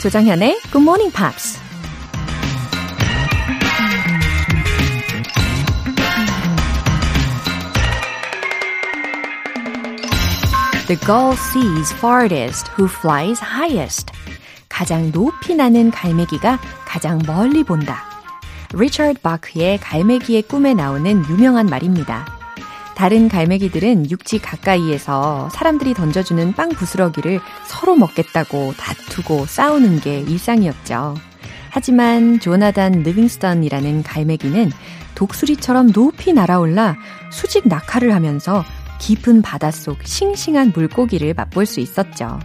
조정현의 Good Morning Pops. The gull sees farthest who flies highest. 가장 높이 나는 갈매기가 가장 멀리 본다. 리처드 바크의 갈매기의 꿈에 나오는 유명한 말입니다. 다른 갈매기들은 육지 가까이에서 사람들이 던져주는 빵 부스러기를 서로 먹겠다고 다투고 싸우는 게 일상이었죠. 하지만 조나단 리빙스턴이라는 갈매기는 독수리처럼 높이 날아올라 수직 낙하를 하면서 깊은 바닷속 싱싱한 물고기를 맛볼 수 있었죠.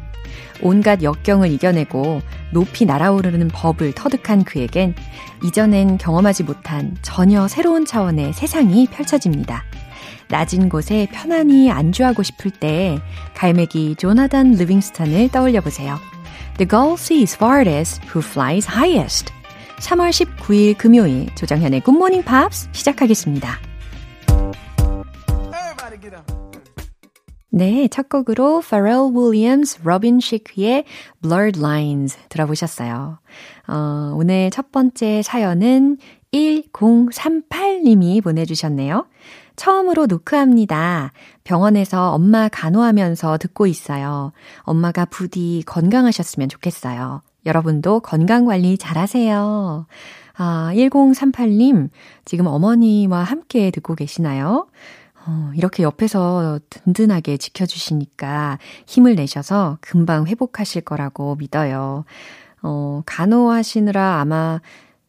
온갖 역경을 이겨내고 높이 날아오르는 법을 터득한 그에겐 이전엔 경험하지 못한 전혀 새로운 차원의 세상이 펼쳐집니다. 낮은 곳에 편안히 안주하고 싶을 때 갈매기 조나단 리빙스턴을 떠올려 보세요. The gull sees farthest who flies highest. 3월 19일 금요일 조정현의 Good Morning Pops 시작하겠습니다. 네, 첫 곡으로 Pharrell Williams, Robin Shick의 Blurred Lines 들어보셨어요. 어, 오늘 첫 번째 사연은 1038님이 보내주셨네요. 처음으로 노크합니다. 병원에서 엄마 간호하면서 듣고 있어요. 엄마가 부디 건강하셨으면 좋겠어요. 여러분도 건강관리 잘하세요. 아, 1038님, 지금 어머니와 함께 듣고 계시나요? 어, 이렇게 옆에서 든든하게 지켜주시니까 힘을 내셔서 금방 회복하실 거라고 믿어요. 어, 간호하시느라 아마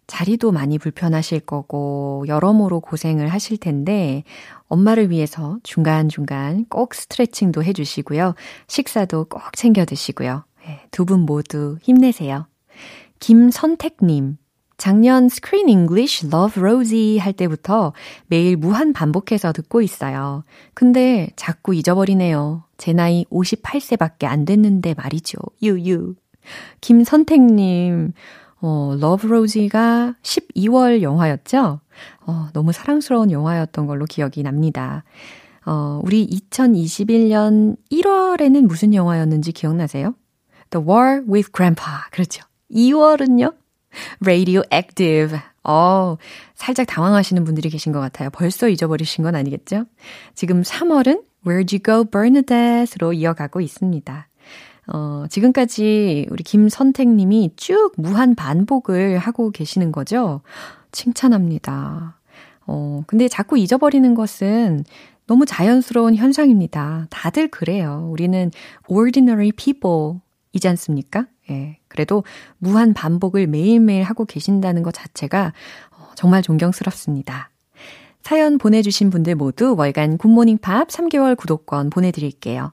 자리도 많이 불편하실 거고, 여러모로 고생을 하실 텐데, 엄마를 위해서 중간중간 꼭 스트레칭도 해주시고요. 식사도 꼭 챙겨 드시고요. 예, 두분 모두 힘내세요. 김선택님, 작년 Screen English Love Rosie 할 때부터 매일 무한 반복해서 듣고 있어요. 근데 자꾸 잊어버리네요. 제 나이 58세밖에 안 됐는데 말이죠. 유유. 김선택님, 어, Love Rosie가 12월 영화였죠? 어, 너무 사랑스러운 영화였던 걸로 기억이 납니다. 어, 우리 2021년 1월에는 무슨 영화였는지 기억나세요? The War with Grandpa. 그렇죠. 2월은요? Radioactive. 어, 살짝 당황하시는 분들이 계신 것 같아요. 벌써 잊어버리신 건 아니겠죠? 지금 3월은 Where'd You Go Bernadette로 이어가고 있습니다. 어, 지금까지 우리 김선택님이 쭉 무한 반복을 하고 계시는 거죠? 칭찬합니다. 어, 근데 자꾸 잊어버리는 것은 너무 자연스러운 현상입니다. 다들 그래요. 우리는 ordinary people 이지 않습니까? 예. 그래도 무한 반복을 매일매일 하고 계신다는 것 자체가 어, 정말 존경스럽습니다. 사연 보내주신 분들 모두 월간 굿모닝 팝 3개월 구독권 보내드릴게요.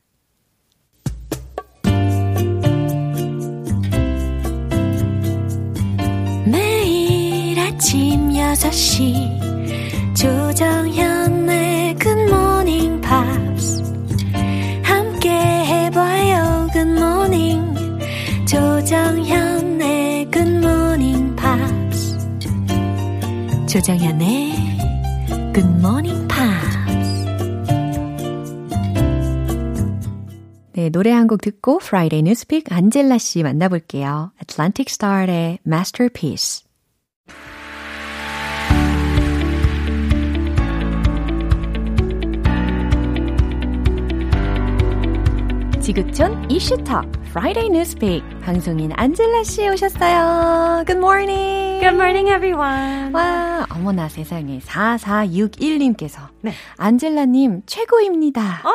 아침 6시 조정현의 굿모닝 팝스 함께 해봐요 굿모닝 조정현의 굿모닝 팝스 조정현의 굿모닝 팝스 네, 노래 한 곡 듣고 Friday News Pick 안젤라 씨 만나볼게요. Atlantic Starr의 Masterpiece 지구촌 이슈톡 Friday Newspeak 방송인 안젤라 씨 오셨어요. Good morning. Good morning, everyone. 와, 어머나 세상에 4461님께서 네. 안젤라 님 최고입니다. 어.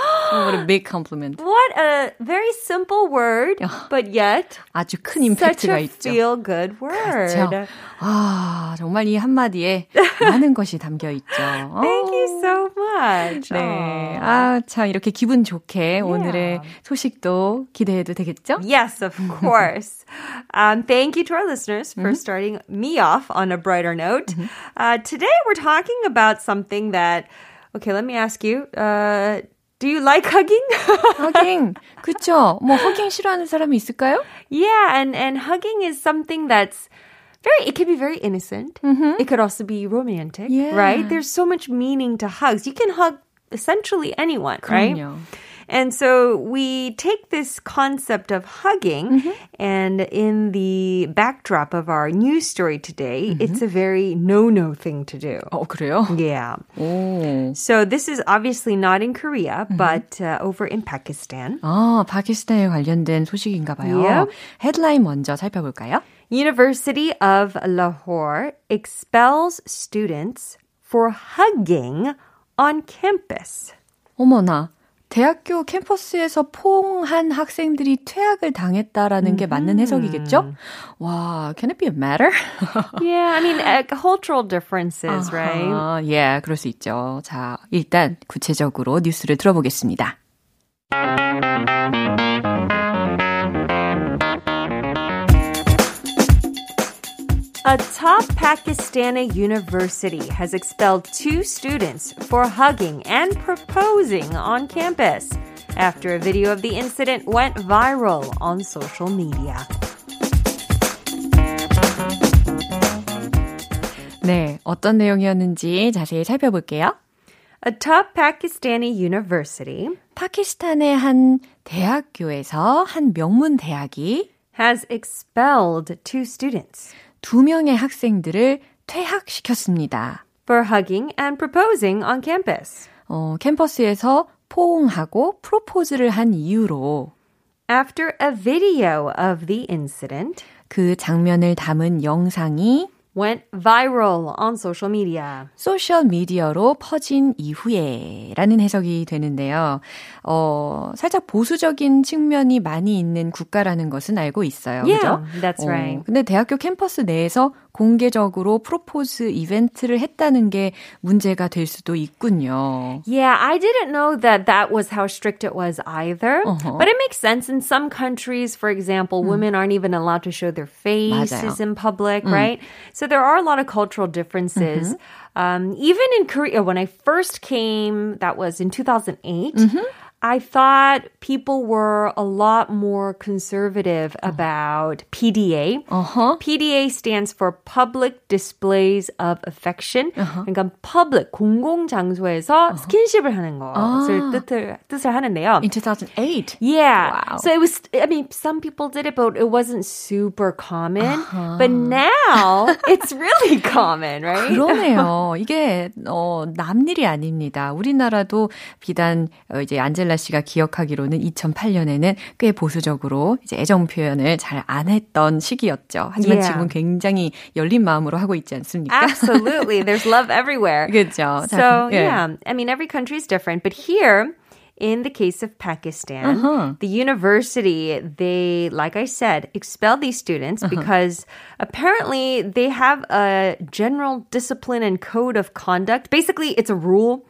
what a big compliment. What a very simple word, but yet 아주 큰 임팩트가 such a 있죠. feel good word. 그렇죠. 아, 정말 이 한마디에 많은 것이 담겨 있죠. Thank you so much. 네. 아, 참 이렇게 기분 좋게 yeah. 오늘의 소식도 기대해도 되겠죠? Yes, of course. um, thank you to our listeners for mm-hmm. starting me off on a brighter note. Mm-hmm. Uh, today we're talking about something that Okay, let me ask you. Uh, do you like hugging? 허깅. 그쵸? 뭐 허깅 싫어하는 사람이 있을까요? yeah, and and hugging is something that's very it can be very innocent. It could also be romantic, Yeah. right? There's so much meaning to hugs. You can hug essentially anyone, right? 그럼요. And so we take this concept of hugging, and in the backdrop of our news story today, it's a very no no thing to do. 어, 그래요? Yeah. 오. So this is obviously not in Korea, but uh, over in Pakistan. 아, 파키스탄에 관련된 소식인가 봐요. Yep. 헤드라인 먼저 살펴볼까요? University of Lahore expels students for hugging on campus. 어머나. 대학교 캠퍼스에서 포옹한 학생들이 퇴학을 당했다라는 게 맞는 해석이겠죠? 와, can it be a matter? Yeah, I mean, cultural differences, right? 아, 예, 그럴 수 있죠. 자, 일단 구체적으로 뉴스를 들어보겠습니다. A top Pakistani university has expelled two students for hugging and proposing on campus after a video of the incident went viral on social media. 네, 어떤 내용이었는지 자세히 살펴볼게요. A top Pakistani university 파키스탄의 한 대학교에서 한 명문 대학이 has expelled two students 두 명의 학생들을 퇴학시켰습니다. for hugging and proposing on campus. 어, 캠퍼스에서 포옹하고 프로포즈를 한 이유로 After a video of the incident 그 장면을 담은 영상이 went viral on social media. 소셜 미디어로 퍼진 이후에 라는 해석이 되는데요. 어, 살짝 보수적인 측면이 많이 있는 국가라는 것은 알고 있어요. Yeah, 그죠? that's right. 근데 대학교 캠퍼스 내에서 공개적으로 프로포즈 이벤트를 했다는 게 문제가 될 수도 있군요. Yeah, I didn't know that that was how strict it was either. Uh-huh. But it makes sense. In some countries, for example, women aren't even allowed to show their faces 맞아요. in public, right? So there are a lot of cultural differences. Um, even in Korea, when I first came, that was in 2008. I thought people were a lot more conservative about PDA. 어허. PDA stands for Public Displays of Affection. 그러니까 public 공공 장소에서 스킨십을 하는 것을 뜻을 뜻을 하는데요. In 2008. Yeah. Wow. So it was, I mean, some people did it, but it wasn't super common. But now it's really common, right? 그러네요. 이게 어 남일이 아닙니다. 우리나라도 비단 어, 이제 안젤 라 씨가 기억하기로는 2008년에는 꽤 보수적으로 이제 애정 표현을 잘 안 했던 시기였죠. 하지만 Yeah. 지금은 굉장히 열린 마음으로 하고 있지 않습니까? Absolutely. There's love everywhere. 그렇죠. So, yeah, I mean, every country is different. But here, in the case of Pakistan, Uh-huh. the university, they, like I said, expelled these students because apparently they have a general discipline and code of conduct. Basically, it's a rule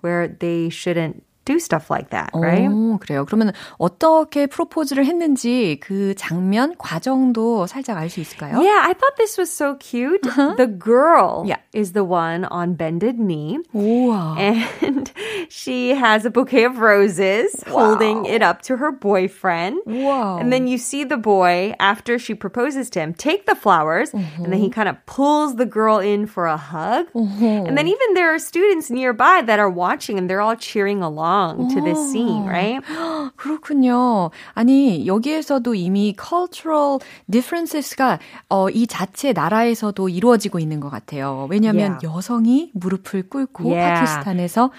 where they shouldn't do stuff like that, right? 오, 그래요. 그러면 어떻게 프로포즈를 했는지 그 장면, 과정도 살짝 알 수 있을까요? Yeah, I thought this was so cute. The girl Yeah. is the one on bended knee. 우와. and she has a bouquet of roses holding it up to her boyfriend. Wow. And then you see the boy after she proposes to him take the flowers and then he kind of pulls the girl in for a hug. And then even there are students nearby that are watching and they're all cheering along to this scene, right? 그렇군요. 아니, 여기에서도 이미 cultural differences가 어, 이 자체 나라에서도 이루어지고 있는 것 같아요. 왜냐하면 Yeah. 여성이 무릎을 꿇고 Yeah. 파키스탄에서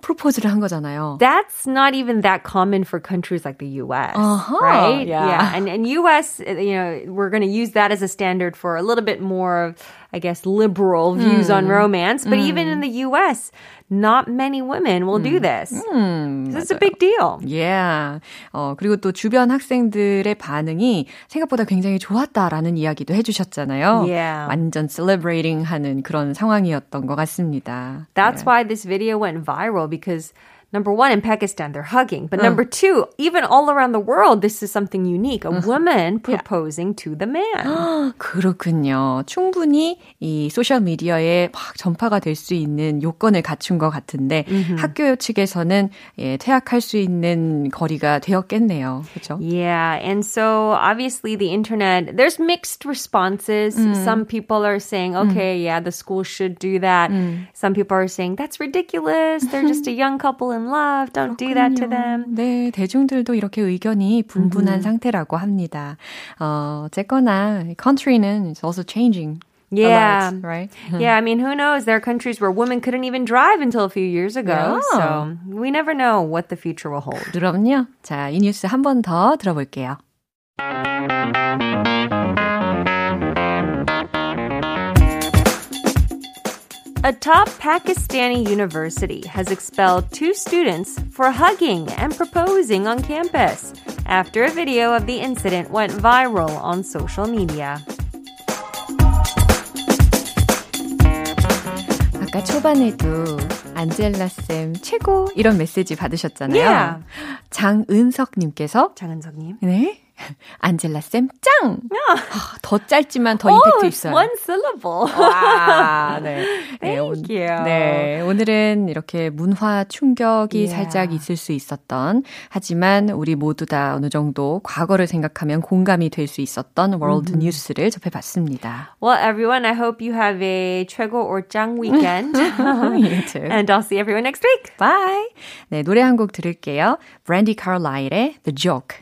프로포즈를 한 거잖아요. That's not even that common for countries like the US, Uh-huh, right? yeah. And and US, uh, you know, we're going to use that as a standard for a little bit more, I guess, liberal views on romance. But even in the US, not many women will do this. This is a big deal. Yeah. 어, 그리고 또 주변 학생들의 반응이 생각보다 굉장히 좋았다라는 이야기도 해주셨잖아요. Yeah. 완전 celebrating 하는 그런 상황이었던 것 같습니다. That's why this video went viral because number one, in Pakistan, they're hugging. But number two, even all around the world, this is something unique. A woman proposing to the man. 그렇군요. 충분히 이 소셜 미디어에 막 전파가 될 수 있는 요건을 갖춘 것 같은데 학교 측에서는 예, 퇴학할 수 있는 거리가 되었겠네요. 그렇죠? Yeah, and so obviously the internet, there's mixed responses. Some people are saying, okay, yeah, the school should do that. Some people are saying, that's ridiculous. They're just a young couple in love. Don't do that to them. 네, 대중들도 이렇게 의견이 분분한 상태라고 합니다. 어, 어쨌거나 country는 is also changing. Yeah. Lot, right? Yeah, I mean, who knows? There are countries where women couldn't even drive until a few years ago. Yeah. So we never know what the future will hold. 그럼요. 자, 이 뉴스 한 번 더 들어볼게요. A top Pakistani university has expelled two students for hugging and proposing on campus after a video of the incident went viral on social media. 아까 초반에도 안젤라 쌤 최고 이런 메시지 받으셨잖아요. Yeah. 장은석님께서 장은석님. 네. 안젤라 쌤 짱. 아, 더 짧지만 더 Oh, 임팩트 있어요. one syllable. 와, 네. 네, Thank 오- you. 네, 오늘은 이렇게 문화 충격이. 살짝 있을 수 있었던, 하지만 우리 모두 다 어느 정도 과거를 생각하면 공감이 될 수 있었던 world news를 접해봤습니다. Well, everyone, I hope you have a 최고 or 짱 weekend. You too. and I'll see everyone next week. Bye. 네, 노래 한 곡 들을게요. 브랜디 카를라일의 The Joke.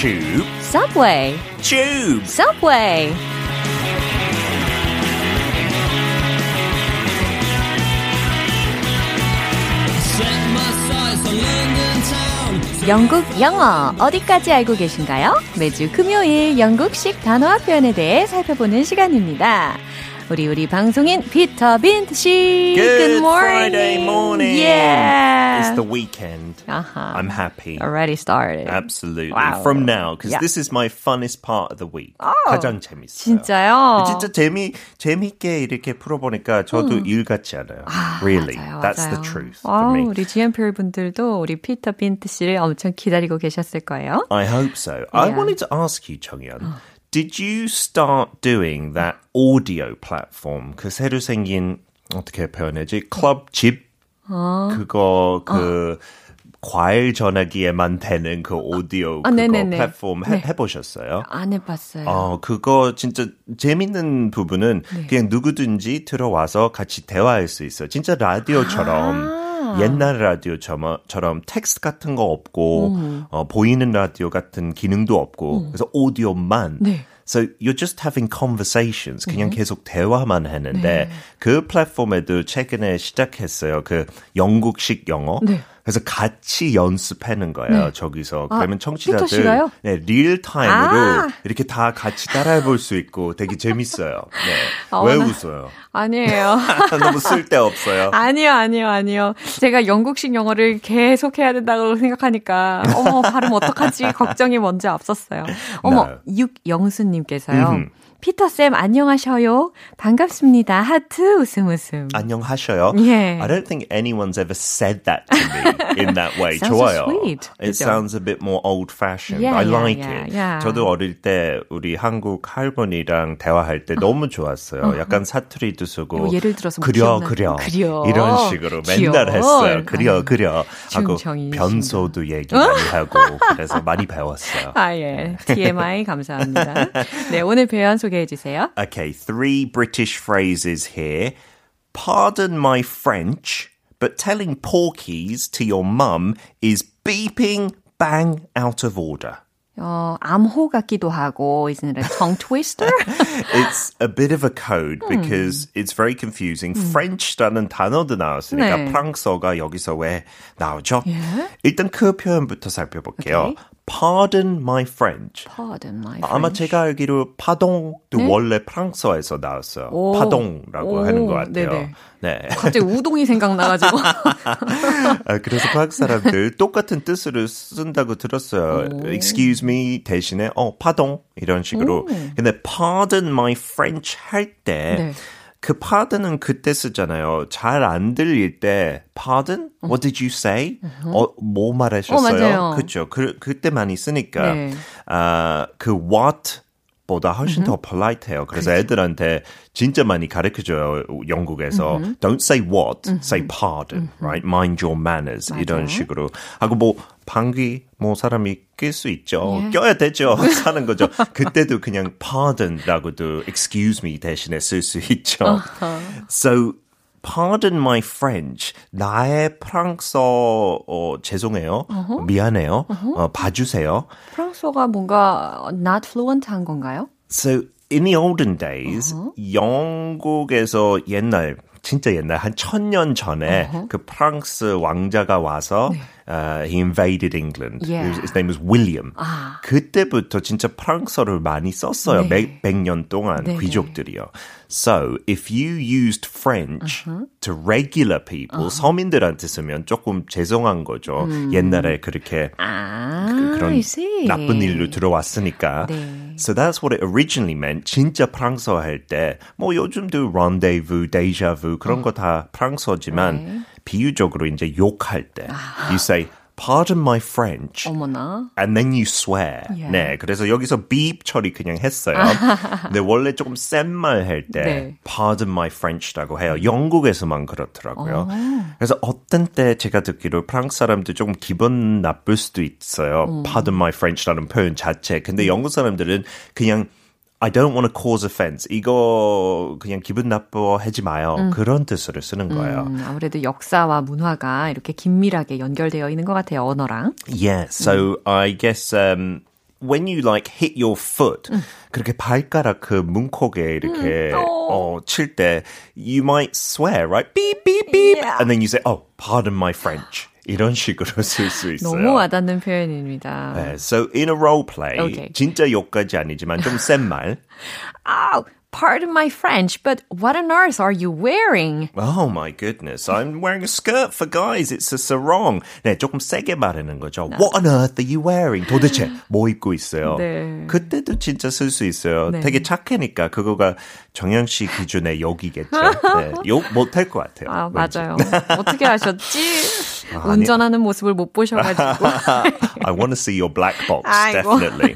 Tube. Subway, Tube. Subway. 영국 영어 어디까지 알고 계신가요? 매주 금요일 영국식 단어와 표현에 대해 살펴보는 시간입니다. 우리 우리 방송인 피터 빈트 씨. Good morning. Friday morning. Yeah. It's the weekend. Uh-huh. I'm happy. Already started. Absolutely. Wow. From now, because Yeah. this is my funnest part of the week. Oh. 가장 재밌어요. 진짜요? 진짜 재미 재밌게 이렇게 풀어 보니까 저도 일 같지 않아요. really, 맞아요, that's 맞아요. the truth 와우, for me. 우리 GMP 분들도 우리 피터 빈트 씨를 엄청 기다리고 계셨을 거예요. I hope so. I Yeah. wanted to ask you, 정연. Did you start doing that audio platform? 그 새로 생긴 어떻게 표현하지? 클럽 집 그거 그 과일 전화기에만 되는 그 오디오 아, 그거 네네네. 플랫폼 해, 네. 해보셨어요? 안 해봤어요. 어, 그거 진짜 재밌는 부분은 네. 그냥 누구든지 들어와서 같이 대화할 수 있어요. 진짜 라디오처럼 아. 옛날 라디오처럼 처럼 텍스트 같은 거 없고 어, 보이는 라디오 같은 기능도 없고 그래서 오디오만 네. So you're just having conversations. 그냥 계속 대화만 하는데 네. 그 플랫폼에도 최근에 시작했어요. 그 영국식 영어. 네. 그래서 같이 연습하는 거예요. 저기서. 아, 그러면 청취자들? 네, real time으로 아. 이렇게 다 같이 따라해 볼 수 있고 되게 재밌어요. 네. 아, 왜 나- 웃어요? 아니에요. 너무 쓸데없어요. 아니요, 아니요, 아니요. 제가 영국식 영어를 계속 해야 된다고 생각하니까, 어머, 발음 어떡하지? 걱정이 먼저 앞섰어요. 어머, 육영수 님께서요. 피터쌤, 안녕하셔요. 반갑습니다. 하트, 웃음, 웃음. 안녕하셔요. 예. I don't think anyone's ever said that to me in that way. Sounds so 좋아요. sweet. It 그죠? sounds a bit more old-fashioned. Yeah, I yeah, like yeah, it. yeah. 저도 어릴 때 우리 한국 할머니랑 대화할 때 너무 좋았어요. 약간 사투리도 쓰고 뭐 예를 들어서 뭐 그려 그려 그려. 이런 식으로. 맨날 했어요. 그려 그려 하고. 변소도 얘기 많이 하고 그래서 많이 배웠어요. 아, 예. TMI 감사합니다. 네, 오늘 표현 소 개해 주세요. Okay, three British phrases here. Pardon my French, but telling porkies to your mum is beeping bang out of order. 어, 암호 같기도 하고, isn't it a tongue twister? it's a bit of a code because it's very confusing. French라는 단어도 나왔으니까 네. 프랑스어가 여기서 왜 나오죠? 예. 일단 그 표현부터 살펴볼게요. Okay. Pardon my French. Pardon my 아마 French. 제가 알기로 파동도 네? 원래 프랑스어에서 나왔어요. 오. 파동라고 오, 하는 것 같아요. 네네. 네. 갑자기 우동이 생각나가지고. 아, 그래서 프랑스 사람들 똑같은 뜻으로 쓴다고 들었어요. Excuse me 대신에 어 파동 이런 식으로. 근데 pardon my French 할때 네. 그 pardon은 그때 쓰잖아요. 잘 안 들릴 때 pardon? What did you say? 어, 뭐 말하셨어요? 어. 그렇죠. 그 그때 많이 쓰니까 네. 아, 그 what 보다 훨씬 더 polite해요. 그래서 애들한테 진짜 많이 가르쳐줘요. 영국에서 don't say what, say pardon, right? Mind your manners 이런 식으로 하고 뭐 방귀 뭐 사람이 낄 수 있죠. 예. 껴야 되죠. 사는 거죠. 그때도 그냥 pardon라고도 excuse me 대신에 쓸 수 있죠. So Pardon my French. 나의 프랑스어 어, 죄송해요. 미안해요. 어, 봐주세요. 프랑스어가 뭔가 not fluent한 건가요? So in the olden days, 영국에서 옛날 진짜 옛날 한 천년 전에 그 프랑스 왕자가 와서 uh, he invaded England. Yeah. His, his name was William. 아. 그때부터 진짜 프랑스어를 많이 썼어요. 네. 몇, 백년 동안 네, 귀족들이요. So if you used French to regular people, 서민들한테 쓰면 조금 죄송한 거죠. 옛날에 그렇게 아, 그런 I see. 나쁜 일로 들어왔으니까. 네. So that's what it originally meant. 진짜 프랑스어 할 때, 뭐 요즘도 rendezvous, déjà vu 그런 거 다 프랑스어지만 네. 비유적으로 이제 욕할 때, you say, pardon my French. 어머나. And then you swear. Yeah. 네, 그래서 여기서 beep 처리 그냥 했어요. 근데 원래 조금 센 말 할때 네. pardon my French라고 해요. 영국에서만 그렇더라고요. 그래서 어떤 때 제가 듣기로 프랑스 사람들 조금 기분 나쁠 수도 있어요. pardon my French라는 표현 자체. 근데 영국 사람들은 그냥 I don't want to cause offense. 이거 그냥 기분 나빠하지 마요. 그런 뜻으로 쓰는 거예요. 음, 아무래도 역사와 문화가 이렇게 긴밀하게 연결되어 있는 것 같아요, 언어랑. Yeah, so I guess um, when you like hit your foot, 그렇게 발가락 그 문콕에 이렇게 어, 칠 때, you might swear, right? Beep, beep, beep. Yeah. And then you say, oh, pardon my French. 이런 식으로 쓸 수 있어요. 너무 와닿는 표현입니다. 네, so in a role play, Okay. 진짜 욕까지 아니지만 좀 센 말. Oh, pardon my French, but what on earth are you wearing? Oh my goodness, I'm wearing a skirt for guys. It's a sarong. 네, 조금 세게 말하는 거죠. What on earth are you wearing? 도대체 뭐 입고 있어요? 네. 그때도 진짜 쓸 수 있어요. 네. 되게 착하니까 그거가 정영 씨 기준의 욕이겠죠. 네, 욕 못할 것 같아요. 아. 맞아요. 어떻게 하셨지? 아니. 운전하는 모습을 못 보셔가지고. I want to see your black box, 아이고. definitely.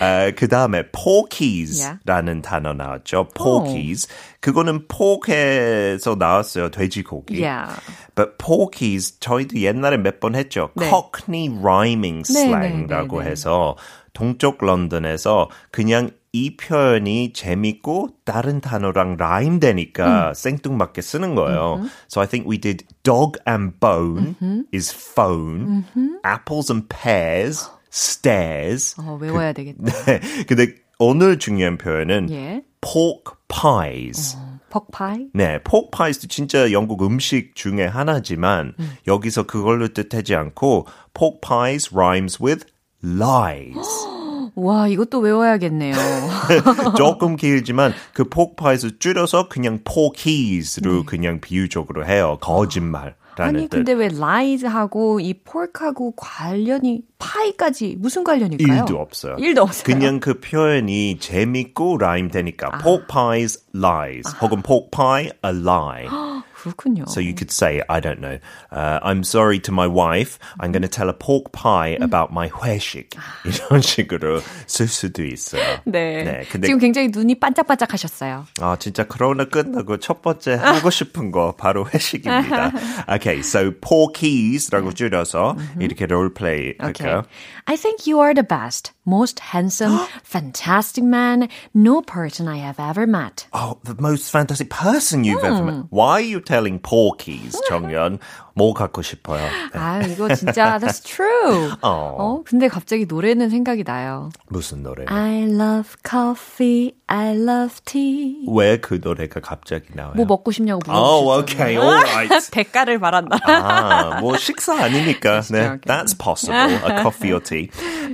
어, 그 다음에 porkies라는 단어 나왔죠. porkies. 그거는 pork에서 나왔어요. 돼지고기. Yeah. But porkies 저희도 옛날에 몇 번 했죠. 네. Cockney rhyming 네, slang라고 네, 네, 네. 해서 동쪽 런던에서 그냥 이 표현이 재밌고 다른 단어랑 라임 되니까 음. 생뚱맞게 쓰는 거예요. So I think we did dog and bone is phone, apples and pears, stairs. 어, 외워야 되겠다. 네. 근데 오늘 중요한 표현은 예. pork pies. 퍽파이? 네, pork pies도 진짜 영국 음식 중에 하나지만 여기서 그걸로 뜻하지 않고 pork pies rhymes with lies. 와, 이것도 외워야겠네요. 조금 길지만 그 pork pies를 줄여서 그냥 porkies로 그냥 비유적으로 해요. 거짓말라는 아니, 뜻. 근데 왜 lies하고 이 pork하고 관련이 파이까지 무슨 관련일까요? 일도 없어요. 일도 없어요. 그냥 그 표현이 재밌고 라임 되니까 pork pies lies 혹은 pork pie a lie. 그렇군요. So you could say, I don't know, uh, I'm sorry to my wife. I'm going to tell a pork pie about my 회식. 이런 식으로 쓸 수도 있어요. 네. 네, 근데- 지금 굉장히 눈이 반짝반짝하셨어요. 아, 진짜 코로나 끝나고 첫 번째 하고 싶은 거 바로 회식입니다. okay, so porkies라고 줄여서 이렇게 롤플레이 Okay. 할까요? I think you are the best, most handsome, fantastic man, no person I have ever met. Oh, the most fantastic person you've ever met. Why are you telling porkies, 정연. 뭐 갖고 싶어요? 네. 아, 이거 진짜 that's true. 어. 어, 근데 갑자기 노래는 생각이 나요. 무슨 노래? I love coffee, I love tea. 왜 그 노래가 갑자기 나와요? 뭐 먹고 싶냐고 물어보셨죠. Oh, okay, alright. 대가를 바란다. 아, 뭐 식사 아니니까. 네, that's possible. A coffee or tea.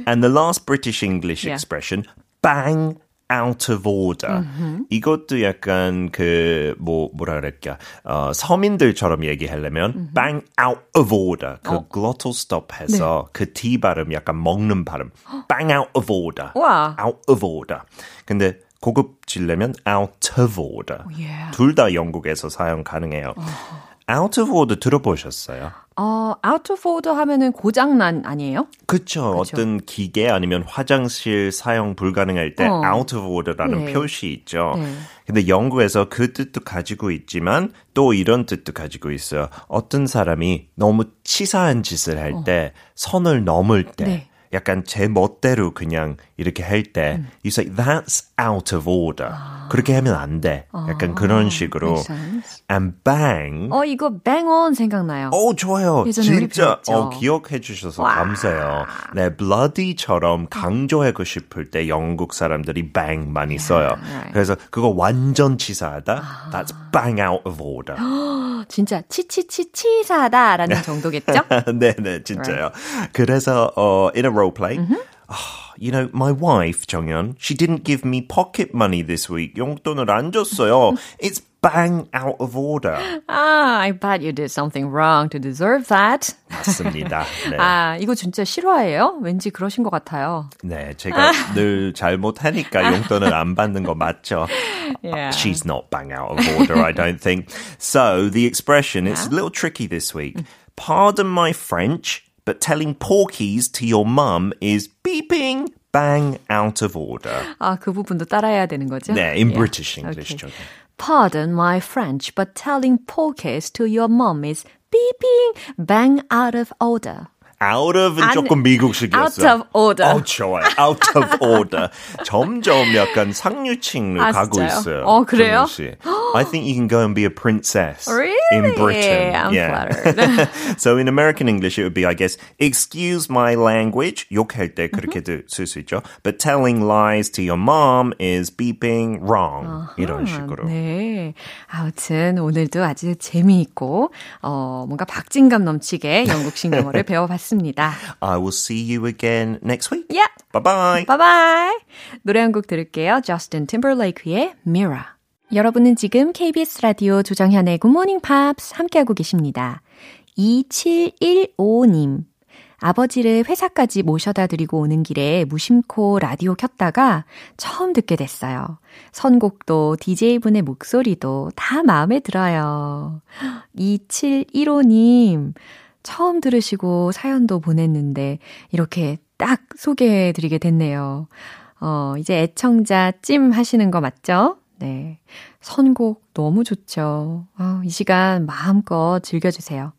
And the last British English yeah. expression, bang out of order. Mm-hmm. 이것도 약간 그, 뭐, 뭐라 그럴까, 어, 서민들처럼 얘기하려면, mm-hmm. bang out of order. 그 어. glottal stop 해서 네. 그 T 발음 약간 먹는 발음. bang out of order. 와. out of order. 근데 고급지려면 out of order. Yeah. 둘다 영국에서 사용 가능해요. Uh-huh. Out of order 들어보셨어요? 어, out of order 하면은 고장난 아니에요? 그쵸. 어떤 기계 아니면 화장실 사용 불가능할 때 어. out of order라는 네. 표시 있죠. 네. 근데 영국에서 그 뜻도 가지고 있지만 또 이런 뜻도 가지고 있어요. 어떤 사람이 너무 치사한 짓을 할때 어. 선을 넘을 때 네. 약간 제 멋대로 그냥 이렇게 할때 음. you say that's out of order. 아. 그렇게 하면 안 돼. 약간 아. 그런 식으로. and bang. 어 이거 bang on 생각나요. 어 좋아요. 진짜 어 기억해 주셔서 와. 감사해요. 네, bloody처럼 강조하고 싶을 때 영국 사람들이 bang 많이 yeah, 써요. Right. 그래서 그거 완전 치사하다. 아. That's bang out of order. 진짜 치치치 치사하다라는 정도겠죠? 네, 네, 진짜요. Right. 그래서 어 in a role play. Mm-hmm. Oh, you know, my wife, 정연, she didn't give me pocket money this week. 용돈을 안 줬어요. it's bang out of order. Ah, I bet you did something wrong to deserve that. 맞습니다. 네. 아, 이거 진짜 실화예요? 왠지 그러신 것 같아요. 네, 제가 늘 잘못하니까 용돈을 안 받는 거 맞죠? Yeah. She's not bang out of order, I don't think. So, the expression, yeah. it's a little tricky this week. Pardon my French, but telling porkies to your mum is beeping bang out of order. 아, 그 부분도 따라해야 되는 거죠? 네, in yeah. British English. Okay. Pardon my French, but telling porkies to your mum is beeping bang out of order. Out of은 안, 조금 미국식이었어요. out of order. 어, 좋아요. out of order. 점점 약간 상류층으로 아, 가고 진짜요? 있어요. 어, 그래요? I think you can go and be a princess really? in Britain. I'm yeah. flattered. so in American English it would be I guess excuse my language. 욕할 때 그렇게도 쓸수 있죠. But telling lies to your mom is beeping wrong. 아하, 이런 식으로. 네. 아무튼 오늘도 아주 재미있고 어, 뭔가 박진감 넘치게 영국식 영어를 배워봤습니다. 있습니다. I will see you again next week. Yeah. Bye bye. Bye bye. 노래 한 곡 들을게요. 저스틴 팀벌레이크의 Mirror. 여러분은 지금 KBS 라디오 조정현의 Good Morning Pops 함께하고 계십니다. 2715님. 아버지를 회사까지 모셔다 드리고 오는 길에 무심코 라디오 켰다가 처음 듣게 됐어요. 선곡도 DJ분의 목소리도 다 마음에 들어요. 2715님. 처음 들으시고 사연도 보냈는데 이렇게 딱 소개해 드리게 됐네요. 어, 이제 애청자 찜 하시는 거 맞죠? 네. 선곡 너무 좋죠. 어, 이 시간 마음껏 즐겨주세요.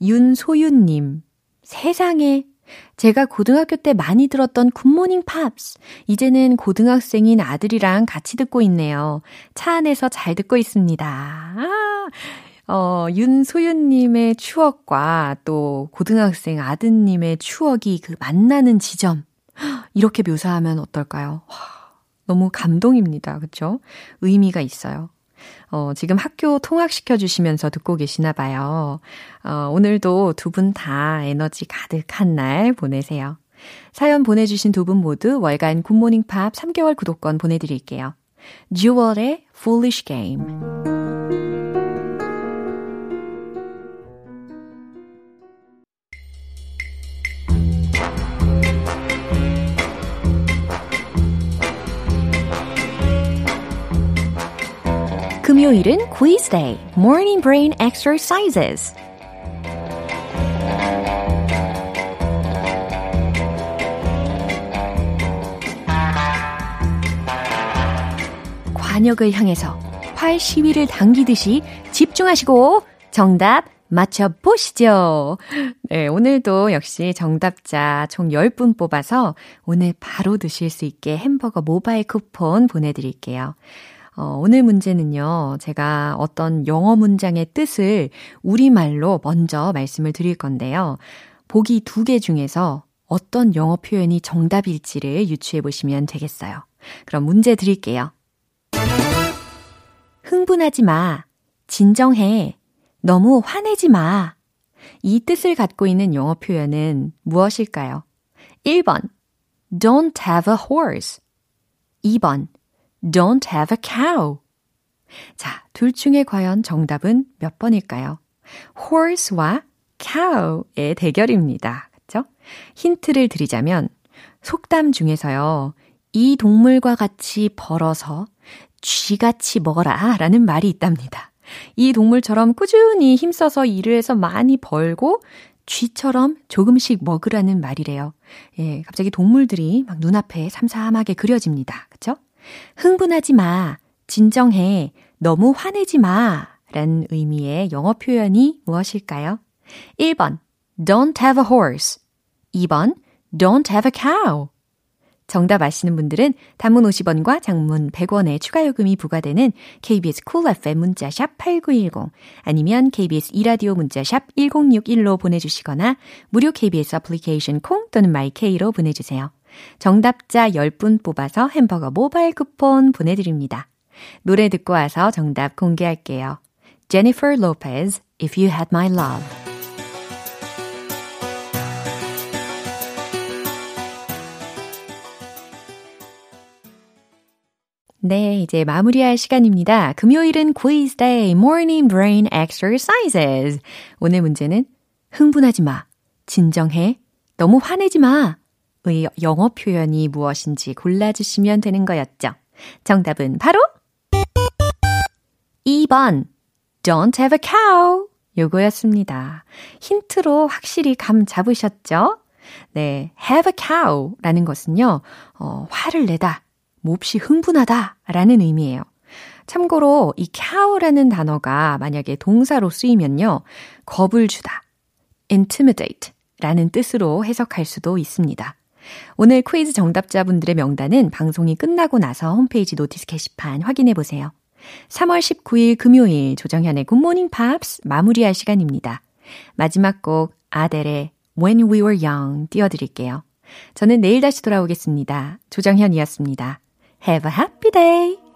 윤소윤님, 세상에 제가 고등학교 때 많이 들었던 굿모닝 팝스. 이제는 고등학생인 아들이랑 같이 듣고 있네요. 차 안에서 잘 듣고 있습니다. 아, 어, 윤소윤님의 추억과 또 고등학생 아드님의 추억이 그 만나는 지점. 이렇게 묘사하면 어떨까요? 와, 너무 감동입니다. 그쵸? 의미가 있어요. 어, 지금 학교 통학시켜 주시면서 듣고 계시나 봐요. 어, 오늘도 두 분 다 에너지 가득한 날 보내세요. 사연 보내주신 두 분 모두 월간 굿모닝 팝 3개월 구독권 보내드릴게요. 듀얼의 Foolish Game. 금요일은 quiz day, morning brain exercises. 관역을 향해서 활 시위를 당기듯이 집중하시고 정답 맞춰보시죠. 네, 오늘도 역시 정답자 총 10분 뽑아서 오늘 바로 드실 수 있게 햄버거 모바일 쿠폰 보내드릴게요. 어, 오늘 문제는요, 제가 어떤 영어 문장의 뜻을 우리말로 먼저 말씀을 드릴 건데요. 보기 두 개 중에서 어떤 영어 표현이 정답일지를 유추해 보시면 되겠어요. 그럼 문제 드릴게요. 흥분하지 마. 진정해. 너무 화내지 마. 이 뜻을 갖고 있는 영어 표현은 무엇일까요? 1번, don't have a horse. 2번, don't have a cow. 자, 둘 중에 과연 정답은 몇 번일까요? horse와 cow의 대결입니다. 그쵸? 힌트를 드리자면, 속담 중에서요, 이 동물과 같이 벌어서 쥐같이 먹어라 라는 말이 있답니다. 이 동물처럼 꾸준히 힘써서 일을 해서 많이 벌고 쥐처럼 조금씩 먹으라는 말이래요. 예, 갑자기 동물들이 막 눈앞에 삼삼하게 그려집니다. 흥분하지 마. 진정해. 너무 화내지 마. 라는 의미의 영어 표현이 무엇일까요? 1번, don't have a horse. 2번, don't have a cow. 정답 아시는 분들은 단문 50원과 장문 100원의 추가 요금이 부과되는 KBS Cool FM 문자샵 8910 아니면 KBS 이라디오 문자샵 1061로 보내주시거나 무료 KBS 애플리케이션 콩 또는 마이케이로 보내주세요. 정답자 10분 뽑아서 햄버거 모바일 쿠폰 보내드립니다. 노래 듣고 와서 정답 공개할게요. Jennifer Lopez, If You Had My Love 네, 이제 마무리할 시간입니다. 금요일은 quiz day, morning brain exercises. 오늘 문제는 흥분하지 마. 진정해. 너무 화내지 마. 의 영어 표현이 무엇인지 골라주시면 되는 거였죠. 정답은 바로 2번. Don't have a cow. 요거였습니다. 힌트로 확실히 감 잡으셨죠? 네, have a cow 라는 것은요, 어, 화를 내다, 몹시 흥분하다 라는 의미예요. 참고로 이 cow라는 단어가 만약에 동사로 쓰이면요. 겁을 주다, intimidate 라는 뜻으로 해석할 수도 있습니다. 오늘 퀴즈 정답자분들의 명단은 방송이 끝나고 나서 홈페이지 notice 게시판 확인해 보세요. 3월 19일 금요일 조정현의 굿모닝 팝스 마무리할 시간입니다. 마지막 곡 아델의 When We Were Young 띄워드릴게요. 저는 내일 다시 돌아오겠습니다. 조정현이었습니다. Have a happy day!